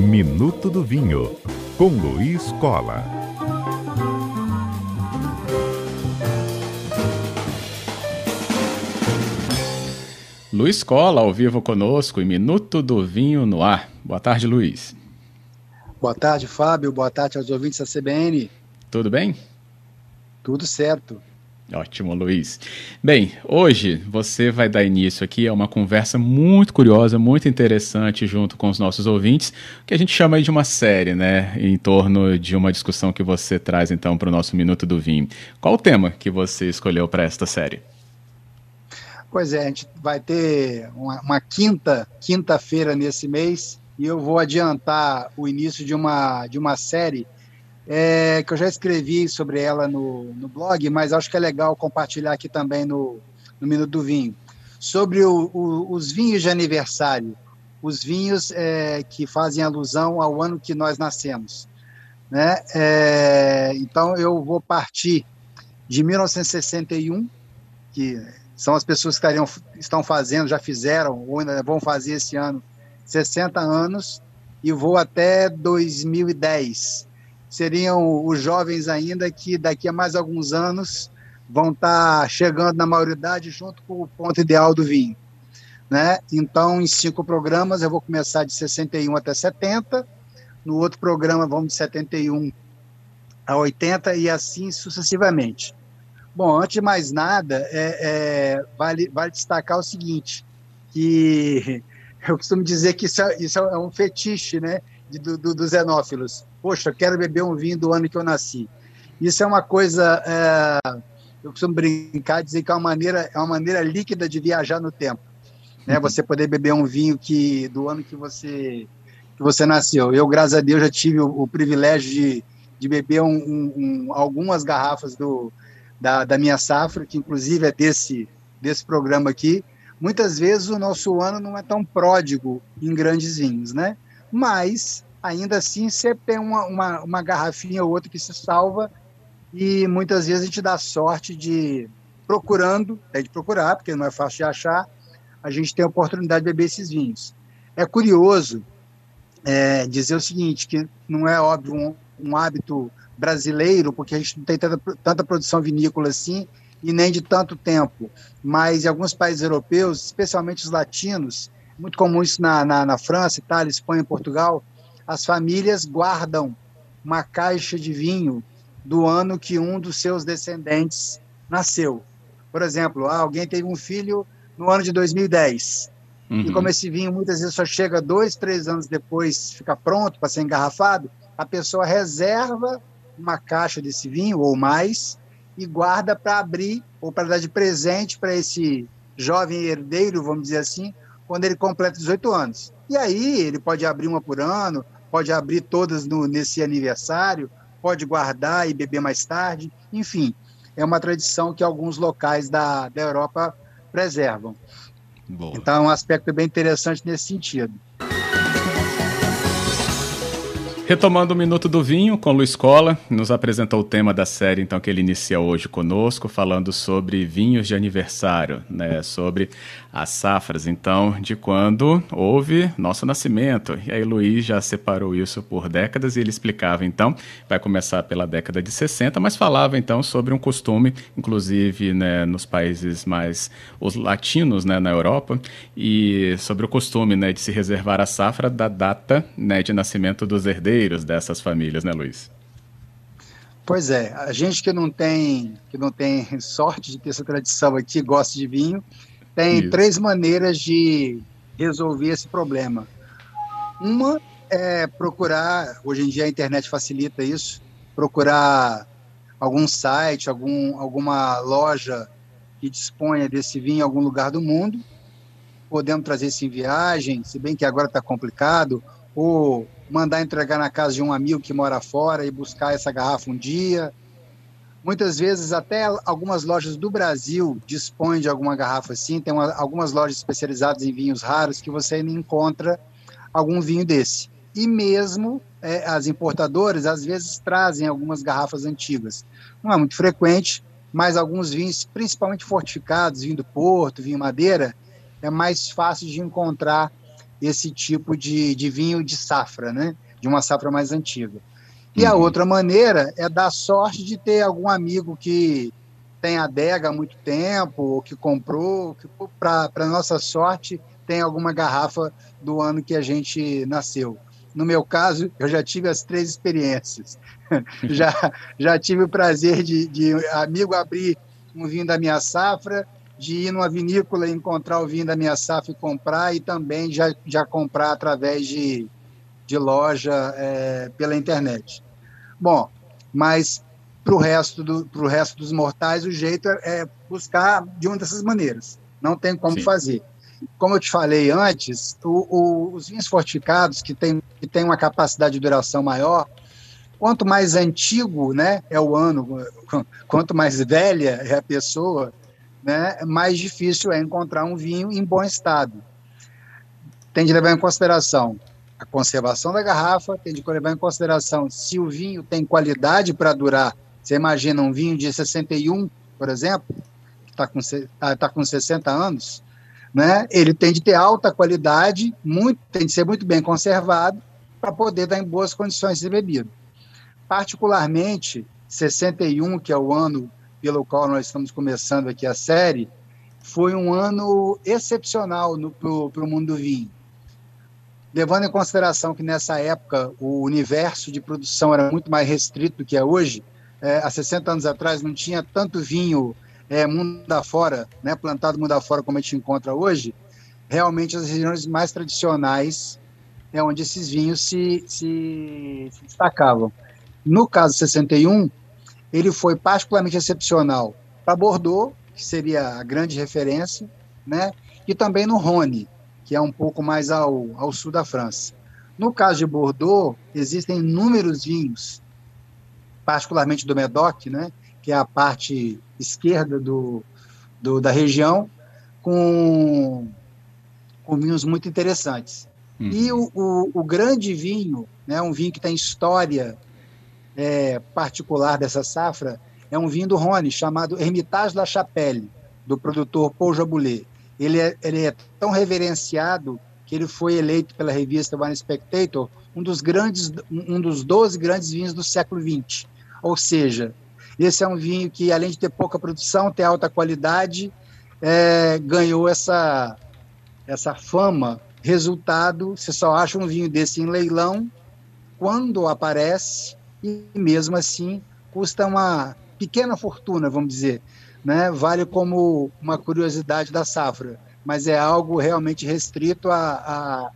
Minuto do Vinho, com Luiz Cola. Luiz Cola, ao vivo conosco, em Minuto do Vinho no ar. Boa tarde, Luiz. Boa tarde, Fábio. Boa tarde aos ouvintes da CBN. Tudo bem? Tudo certo. Ótimo, Luiz. Bem, hoje você vai dar início aqui a uma conversa muito curiosa, muito interessante junto com os nossos ouvintes, que a gente chama de uma série, né, em torno de uma discussão que você traz então para o nosso Minuto do Vinho. Qual o tema que você escolheu para esta série? Pois é, a gente vai ter uma, uma quinta quinta-feira nesse mês e eu vou adiantar o início de uma de uma série é, que eu já escrevi sobre ela no, no blog, mas acho que é legal compartilhar aqui também no, no Minuto do Vinho, sobre o, o, os vinhos de aniversário, os vinhos é, que fazem alusão ao ano que nós nascemos. Né? É, então eu vou partir de 1961, que são as pessoas que estariam, estão fazendo, já fizeram, ou ainda vão fazer esse ano, 60 anos, e vou até 2010, seriam os jovens ainda que daqui a mais alguns anos vão estar tá chegando na maioridade junto com o ponto ideal do vinho. Né? Então, em cinco programas, eu vou começar de 61 até 70, no outro programa vamos de 71 a 80 e assim sucessivamente. Bom, antes de mais nada, é, é, vale, vale destacar o seguinte, que eu costumo dizer que isso é, isso é um fetiche né, de, do, do, dos xenófilos poxa, quero beber um vinho do ano que eu nasci. Isso é uma coisa, é, eu costumo brincar, dizer que é uma maneira, é uma maneira líquida de viajar no tempo. Né? Uhum. Você poder beber um vinho que do ano que você que você nasceu. Eu, graças a Deus, já tive o, o privilégio de, de beber um, um, um, algumas garrafas do, da, da minha safra, que inclusive é desse, desse programa aqui. Muitas vezes o nosso ano não é tão pródigo em grandes vinhos, né? Mas ainda assim sempre tem uma, uma, uma garrafinha ou outra que se salva e muitas vezes a gente dá sorte de procurando, é de procurar, porque não é fácil de achar, a gente tem a oportunidade de beber esses vinhos. É curioso é, dizer o seguinte, que não é óbvio um, um, hábito brasileiro, porque a gente não tem tanta, tanta produção vinícola assim, e nem de tanto tempo, mas em alguns países europeus, especialmente os latinos, muito comum isso na, na, na França, Itália, Espanha, Portugal, as famílias guardam uma caixa de vinho do ano que um dos seus descendentes nasceu. Por exemplo, ah, alguém teve um filho no ano de 2010. Uhum. E como esse vinho muitas vezes só chega dois, três anos depois, fica pronto para ser engarrafado, a pessoa reserva uma caixa desse vinho ou mais e guarda para abrir ou para dar de presente para esse jovem herdeiro, vamos dizer assim, quando ele completa 18 anos. E aí ele pode abrir uma por ano, pode abrir todas no, nesse aniversário, pode guardar e beber mais tarde, enfim, é uma tradição que alguns locais da, da Europa preservam. Boa. Então é um aspecto bem interessante nesse sentido. Retomando o Minuto do Vinho com Luiz Cola, nos apresentou o tema da série então que ele inicia hoje conosco, falando sobre vinhos de aniversário, né, sobre as safras, então, de quando houve nosso nascimento. E aí Luiz já separou isso por décadas e ele explicava então, vai começar pela década de 60, mas falava então sobre um costume, inclusive né, nos países mais os latinos, né, na Europa, e sobre o costume, né, de se reservar a safra da data, né, de nascimento dos herdeiros herdeiros dessas famílias, né, Luiz? Pois é, a gente que não tem que não tem sorte de ter essa tradição aqui, gosta de vinho, tem Isso. três maneiras de resolver esse problema. Uma é procurar, hoje em dia a internet facilita isso, procurar algum site, algum, alguma loja que disponha desse vinho em algum lugar do mundo. Podemos trazer isso em viagem, se bem que agora está complicado, ou mandar entregar na casa de um amigo que mora fora e buscar essa garrafa um dia. Muitas vezes, até algumas lojas do Brasil dispõem de alguma garrafa assim. Tem uma, algumas lojas especializadas em vinhos raros que você ainda encontra algum vinho desse. E mesmo é, as importadoras, às vezes, trazem algumas garrafas antigas. Não é muito frequente, mas alguns vinhos, principalmente fortificados, vinho do Porto, vinho Madeira, é mais fácil de encontrar esse tipo de, de vinho de safra, né? de uma safra mais antiga. E a uhum. outra maneira é dar sorte de ter algum amigo que tem adega há muito tempo, ou que comprou, que para nossa sorte tem alguma garrafa do ano que a gente nasceu. No meu caso, eu já tive as três experiências. já, já tive o prazer de, de amigo abrir um vinho da minha safra, de ir numa vinícola e encontrar o vinho da minha safra e comprar, e também já, já comprar através de, de loja é, pela internet. Bom, mas para o resto, do, resto dos mortais, o jeito é, é, buscar de uma dessas maneiras. Não tem como Sim. fazer. Como eu te falei antes, o, o, os vinhos fortificados, que têm que tem uma capacidade de duração maior, quanto mais antigo né, é o ano, quanto mais velha é a pessoa, né, mais difícil é encontrar um vinho em bom estado. Tem de levar em consideração a conservação da garrafa, tem de levar em consideração se o vinho tem qualidade para durar. Você imagina um vinho de 61, por exemplo, que está com, tá, tá com 60 anos, né? ele tem de ter alta qualidade, muito, tem de ser muito bem conservado para poder dar em boas condições de bebida. Particularmente, 61, que é o ano pelo qual nós estamos começando aqui a série, foi um ano excepcional para o mundo do vinho. Levando em consideração que nessa época o universo de produção era muito mais restrito do que é hoje, é, há 60 anos atrás não tinha tanto vinho é, mundo afora, né, plantado mundo afora como a gente encontra hoje, realmente as regiões mais tradicionais é onde esses vinhos se, se, se destacavam. No caso 61, ele foi particularmente excepcional para Bordeaux, que seria a grande referência, né? e também no Rhône, que é um pouco mais ao, ao sul da França. No caso de Bordeaux, existem inúmeros vinhos, particularmente do Medoc, né? que é a parte esquerda do, do da região, com, com vinhos muito interessantes. Uhum. E o, o, o, grande vinho, né, um vinho que tem história é, particular dessa safra, é um vinho do Rhône, chamado Hermitage La Chapelle, do produtor Paul Jaboulet. Ele é, ele é tão reverenciado que ele foi eleito pela revista Wine Spectator um dos grandes, um dos 12 grandes vinhos do século XX. Ou seja, esse é um vinho que, além de ter pouca produção, ter alta qualidade, é, ganhou essa, essa fama Resultado, você só acha um vinho desse em leilão quando aparece e mesmo assim custa uma pequena fortuna, vamos dizer, né? Vale como uma curiosidade da safra, mas é algo realmente restrito a, a,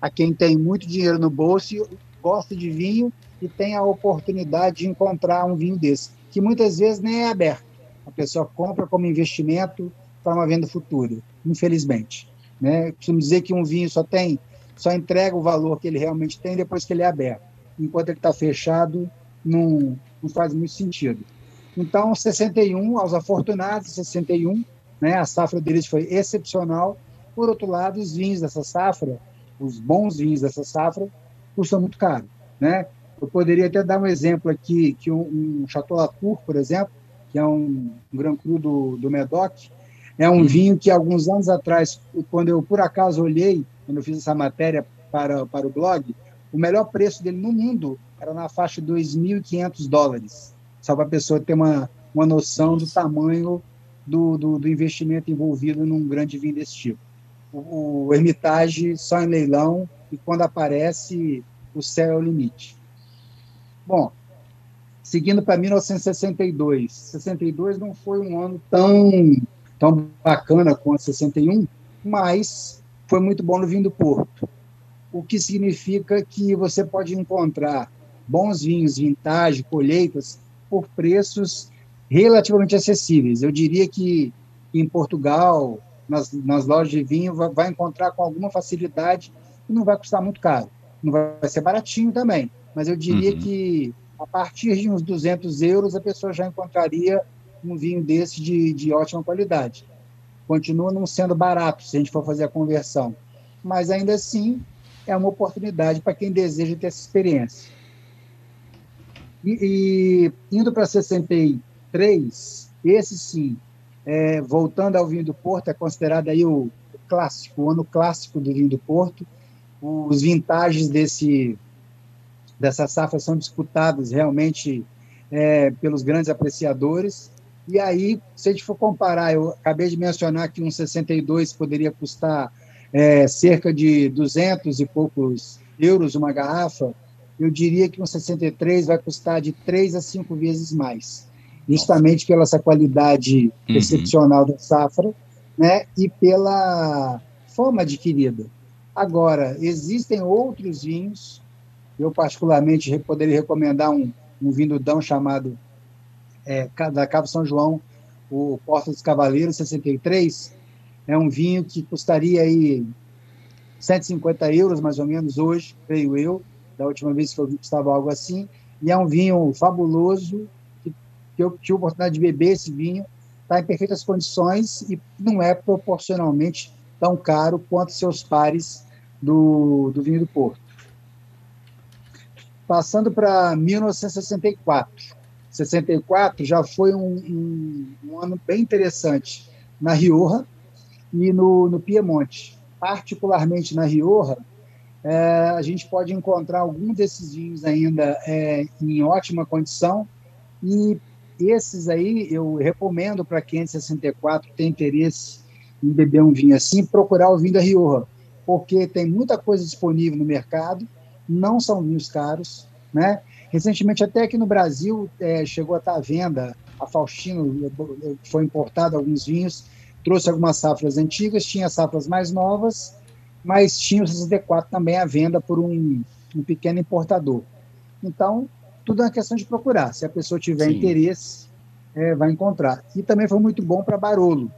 a quem tem muito dinheiro no bolso e gosta de vinho e tem a oportunidade de encontrar um vinho desse, que muitas vezes nem é aberto. A pessoa compra como investimento para uma venda futura, infelizmente. Né? Costumo dizer que um vinho só tem, só entrega o valor que ele realmente tem depois que ele é aberto. Enquanto ele está fechado, não, não faz muito sentido. Então, 61, aos afortunados, 61, né, a safra deles foi excepcional. Por outro lado, os vinhos dessa safra, os bons vinhos dessa safra, custam muito caro. Né? Eu poderia até dar um exemplo aqui, que um, um Chateau Latour, por exemplo, que é um, um Grand Cru do, do Medoc, é um uhum. vinho que, alguns anos atrás, quando eu por acaso olhei, quando eu fiz essa matéria para, para o blog, o melhor preço dele no mundo era na faixa de 2.500 dólares. Só para a pessoa ter uma, uma noção do tamanho do, do, do, investimento envolvido num grande vinho desse tipo. O, o Hermitage só em leilão e quando aparece, o céu é o limite. Bom, seguindo para 1962. 62 não foi um ano tão tão bacana quanto 61, mas foi muito bom no vinho do Porto. O que significa que você pode encontrar bons vinhos vintage, colheitas, por preços relativamente acessíveis. Eu diria que em Portugal, nas, nas lojas de vinho, vai, vai encontrar com alguma facilidade e não vai custar muito caro. Não vai ser baratinho também, mas eu diria uhum. que a partir de uns 200 euros a pessoa já encontraria um vinho desse de, de ótima qualidade. Continua não sendo barato se a gente for fazer a conversão, mas ainda assim é uma oportunidade para quem deseja ter essa experiência. E, e indo para 63, esse sim, é, voltando ao vinho do Porto, é considerado aí o, clássico, o ano clássico do vinho do Porto. os vintagens desse, dessa safra são disputados realmente é, pelos grandes apreciadores. E aí, se a gente for comparar, eu acabei de mencionar que um 62 poderia custar é, cerca de 200 e poucos euros uma garrafa, eu diria que um 63 vai custar de 3 a 5 vezes mais. Justamente pela essa qualidade uhum. excepcional da safra né, e pela fama adquirida. Agora, existem outros vinhos, eu particularmente poderia recomendar um, um vinho Dão chamado é, da Cabo São João, o Porta dos Cavaleiros 63, é um vinho que custaria aí 150 euros, mais ou menos, hoje, creio eu, da última vez que eu vi custava algo assim, e é um vinho fabuloso, que, que eu tive a oportunidade de beber esse vinho, está em perfeitas condições e não é proporcionalmente tão caro quanto seus pares do, do vinho do Porto. Passando para 1964. 64 já foi um, um, um, ano bem interessante na Rioja e no, no Piemonte. Particularmente na Rioja, é, a gente pode encontrar alguns desses vinhos ainda é, em ótima condição e esses aí eu recomendo para quem é de 64 tem interesse em beber um vinho assim, procurar o vinho da Rioja, porque tem muita coisa disponível no mercado, não são vinhos caros, né? Recentemente, até aqui no Brasil, é, chegou a estar à venda a Faustino, foi importado alguns vinhos, trouxe algumas safras antigas, tinha safras mais novas, mas tinha o 64 também à venda por um, um pequeno importador. Então, tudo é uma questão de procurar. Se a pessoa tiver Sim. interesse, é, vai encontrar. E também foi muito bom para Barolo.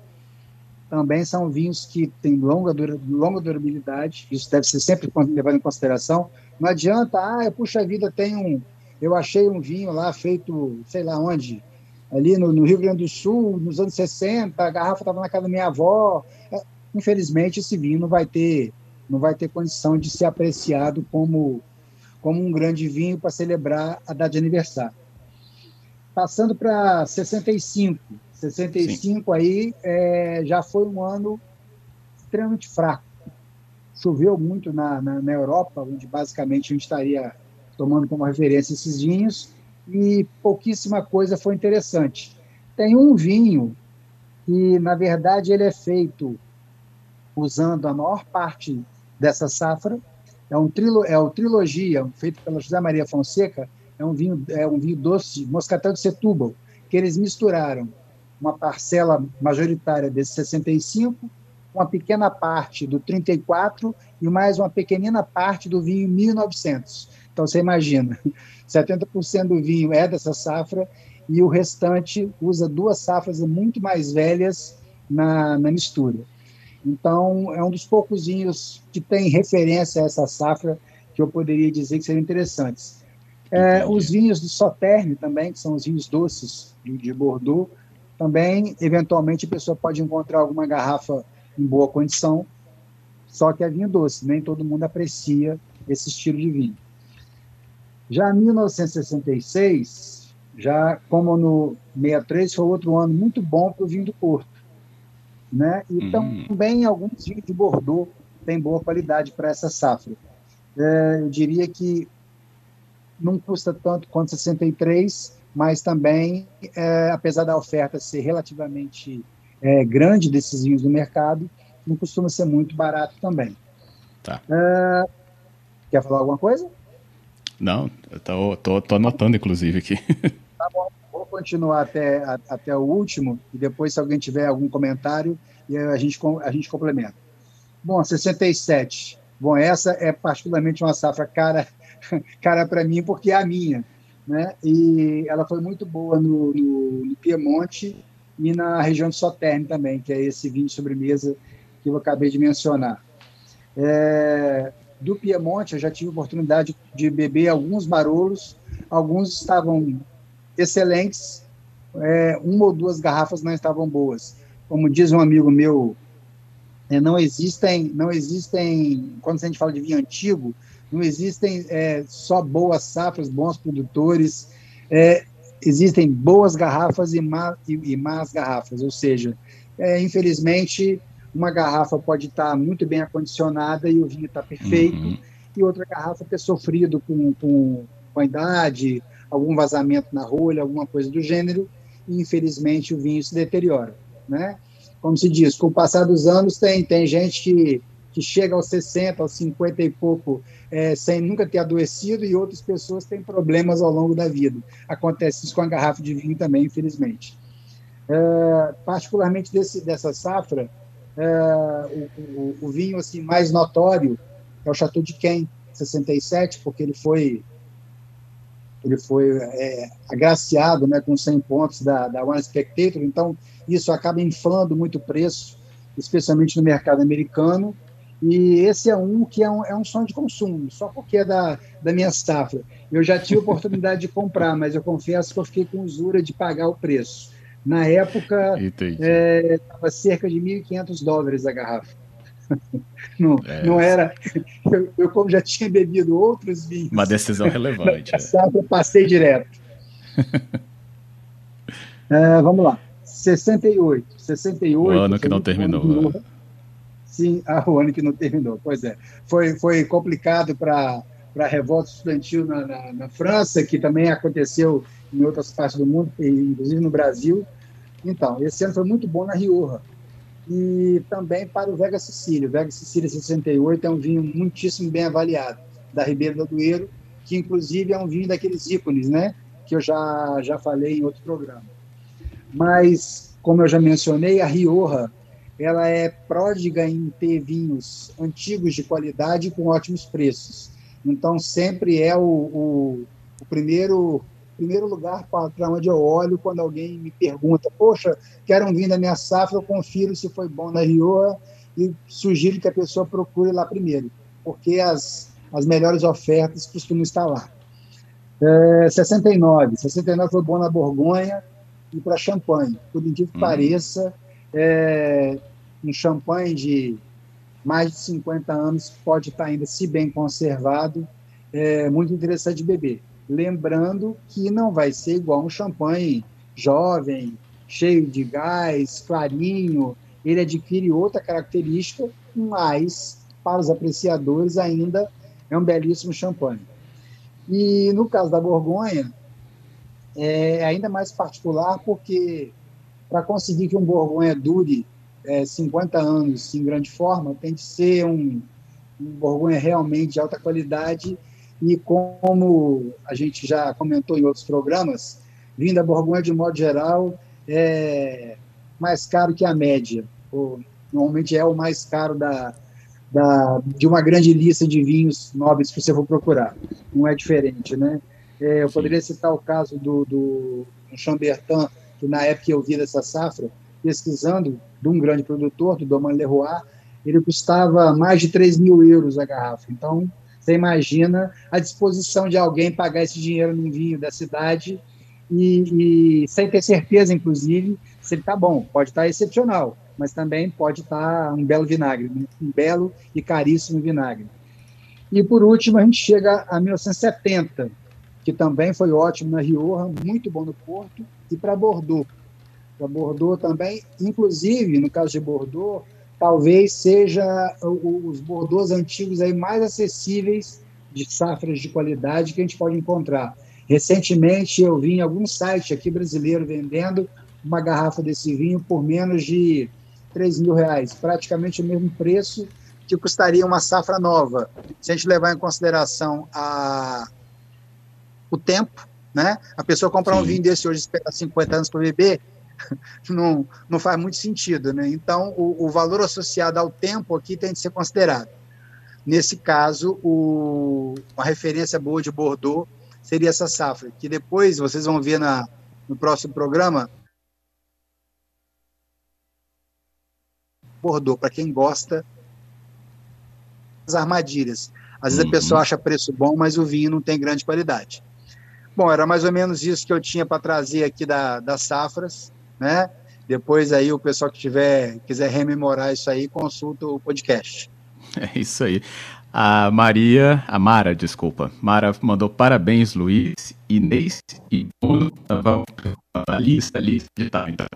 Também são vinhos que têm longa, dura, longa durabilidade, isso deve ser sempre levado em consideração. Não adianta, ah, puxa vida, tem um. Eu achei um vinho lá feito, sei lá onde, ali no, no Rio Grande do Sul, nos anos 60, a garrafa estava na casa da minha avó. É, infelizmente, esse vinho não vai ter, não vai ter condição de ser apreciado como como um grande vinho para celebrar a data de aniversário. Passando para 65. 65 Sim. aí é, já foi um ano extremamente fraco. Choveu muito na, na, na, Europa, onde basicamente a gente estaria tomando como referência esses vinhos, e pouquíssima coisa foi interessante. Tem um vinho que, na verdade, ele é feito usando a maior parte dessa safra, é um trilo, é o trilogia feito pela José Maria Fonseca, é um vinho é um vinho doce, moscatel de Setúbal, que eles misturaram uma parcela majoritária desse 65, uma pequena parte do 34 e mais uma pequenina parte do vinho 1900. Então você imagina, 70% do vinho é dessa safra e o restante usa duas safras muito mais velhas na, na mistura. Então, é um dos poucos vinhos que tem referência a essa safra que eu poderia dizer que seriam interessantes. É, os vinhos do Sauternes também, que são os vinhos doces de, de Bordeaux, também, eventualmente, a pessoa pode encontrar alguma garrafa em boa condição, só que é vinho doce, nem todo mundo aprecia esse estilo de vinho. Já em 1966, já como no 63, foi outro ano muito bom para o vinho do Porto né? E uhum. também alguns vinhos de Bordeaux têm boa qualidade para essa safra. É, eu diria que não custa tanto quanto 63, mas também, é, apesar da oferta ser relativamente é, grande desses vinhos no mercado, não costuma ser muito barato também. Tá. É, quer falar alguma coisa? Não, eu tô, tô, tô anotando, inclusive, aqui. Tá bom continuar até, a, até o último e depois, se alguém tiver algum comentário, a gente, a gente complementa. Bom, 67. Bom, essa é particularmente uma safra cara, cara para mim, porque é a minha. Né? E ela foi muito boa no, no, no Piemonte e na região de Soterne também, que é esse vinho de sobremesa que eu acabei de mencionar. É, do Piemonte, eu já tive oportunidade de beber alguns marolos, alguns estavam excelentes, é, uma ou duas garrafas não estavam boas. Como diz um amigo meu, é, não existem, não existem, quando a gente fala de vinho antigo, não existem é, só boas safras, bons produtores, é, existem boas garrafas e, má, e, e, más garrafas, ou seja, é, infelizmente uma garrafa pode estar muito bem acondicionada e o vinho está perfeito, uhum. e outra garrafa ter sofrido com, com, com a idade, algum vazamento na rolha, alguma coisa do gênero, e infelizmente o vinho se deteriora, né? Como se diz, com o passar dos anos tem, tem gente que, que chega aos 60, aos 50 e pouco, é, sem nunca ter adoecido, e outras pessoas têm problemas ao longo da vida. Acontece isso com a garrafa de vinho também, infelizmente. É, particularmente desse, dessa safra, é, o, o, o, vinho assim mais notório é o Chateau de Quem, 67, porque ele foi ele foi é, agraciado né, com 100 pontos da, da One Spectator, então isso acaba inflando muito o preço, especialmente no mercado americano, e esse é um que é um, é um sonho de consumo, só porque é da, da minha safra. Eu já tive oportunidade de comprar, mas eu confesso que eu fiquei com usura de pagar o preço. Na época, estava é, cerca de 1.500 dólares a garrafa. Não, é. não era. Eu, eu, como já tinha bebido outros vinhos. Uma decisão relevante. Passado, é. Eu passei direto. é, vamos lá. 68. 68. O ano que não terminou. Sim, ah, o ano que não terminou. Pois é. Foi, foi complicado para a revolta estudantil na, na, na França, que também aconteceu em outras partes do mundo, inclusive no Brasil. Então, esse ano foi muito bom na Rioja. E também para o Vega Sicília. O Vega Sicília 68 é um vinho muitíssimo bem avaliado, da Ribeira do Dueiro, que inclusive é um vinho daqueles ícones, né? Que eu já, já falei em outro programa. Mas, como eu já mencionei, a Rioja ela é pródiga em ter vinhos antigos de qualidade com ótimos preços. Então, sempre é o, o, o primeiro primeiro lugar para onde eu olho quando alguém me pergunta, poxa, quero um vinho da minha safra, eu confiro se foi bom na Rioja e sugiro que a pessoa procure lá primeiro, porque as, as melhores ofertas costumam estar lá. É, 69. 69 foi bom na Borgonha e para champanhe. Por incrível que hum. pareça, é, um champanhe de mais de 50 anos pode estar ainda, se bem conservado, é muito interessante beber. Lembrando que não vai ser igual um champanhe jovem, cheio de gás, clarinho. Ele adquire outra característica, mas para os apreciadores ainda é um belíssimo champanhe. E no caso da Borgonha, é ainda mais particular porque para conseguir que um Borgonha dure é, 50 anos em grande forma, tem que ser um, um Borgonha realmente de alta qualidade e como a gente já comentou em outros programas, vinho da Borgonha, de modo geral, é mais caro que a média. Ou, normalmente é o mais caro da, da, de uma grande lista de vinhos nobres que você for procurar. Não é diferente, né? É, eu poderia citar o caso do, do Chambertin, que na época eu vi dessa safra, pesquisando, de um grande produtor, do Domaine Leroy, ele custava mais de 3 mil euros a garrafa. Então, você imagina a disposição de alguém pagar esse dinheiro num vinho da cidade e, e sem ter certeza, inclusive, se ele está bom. Pode estar tá excepcional, mas também pode estar tá um belo vinagre, um belo e caríssimo vinagre. E por último, a gente chega a 1970, que também foi ótimo na Rioja, muito bom no Porto, e para Bordeaux. Bordeaux também, inclusive, no caso de Bordeaux, talvez seja os bordeaux antigos aí mais acessíveis de safras de qualidade que a gente pode encontrar. Recentemente eu vi em algum site aqui brasileiro vendendo uma garrafa desse vinho por menos de 3 mil reais, praticamente o mesmo preço que custaria uma safra nova. Se a gente levar em consideração a, o tempo, né? A pessoa comprar Sim. um vinho desse hoje esperar 50 anos para beber, não, não faz muito sentido. Né? Então, o, o, valor associado ao tempo aqui tem de ser considerado. Nesse caso, o, uma referência boa de Bordeaux seria essa safra, que depois vocês vão ver na, no próximo programa. Bordeaux, para quem gosta das armadilhas. Às vezes uhum. a pessoa acha preço bom, mas o vinho não tem grande qualidade. Bom, era mais ou menos isso que eu tinha para trazer aqui da, das safras né? Depois aí o pessoal que tiver quiser rememorar isso aí, consulta o podcast. É isso aí. A Maria, a Mara, desculpa. Mara mandou parabéns, Luiz, Inês e a lista, lista de tá, então.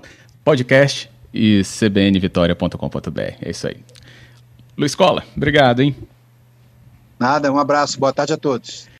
Podcast e cbnvitoria.com.br. É isso aí. Luiz Cola, obrigado, hein? Nada, um abraço, boa tarde a todos.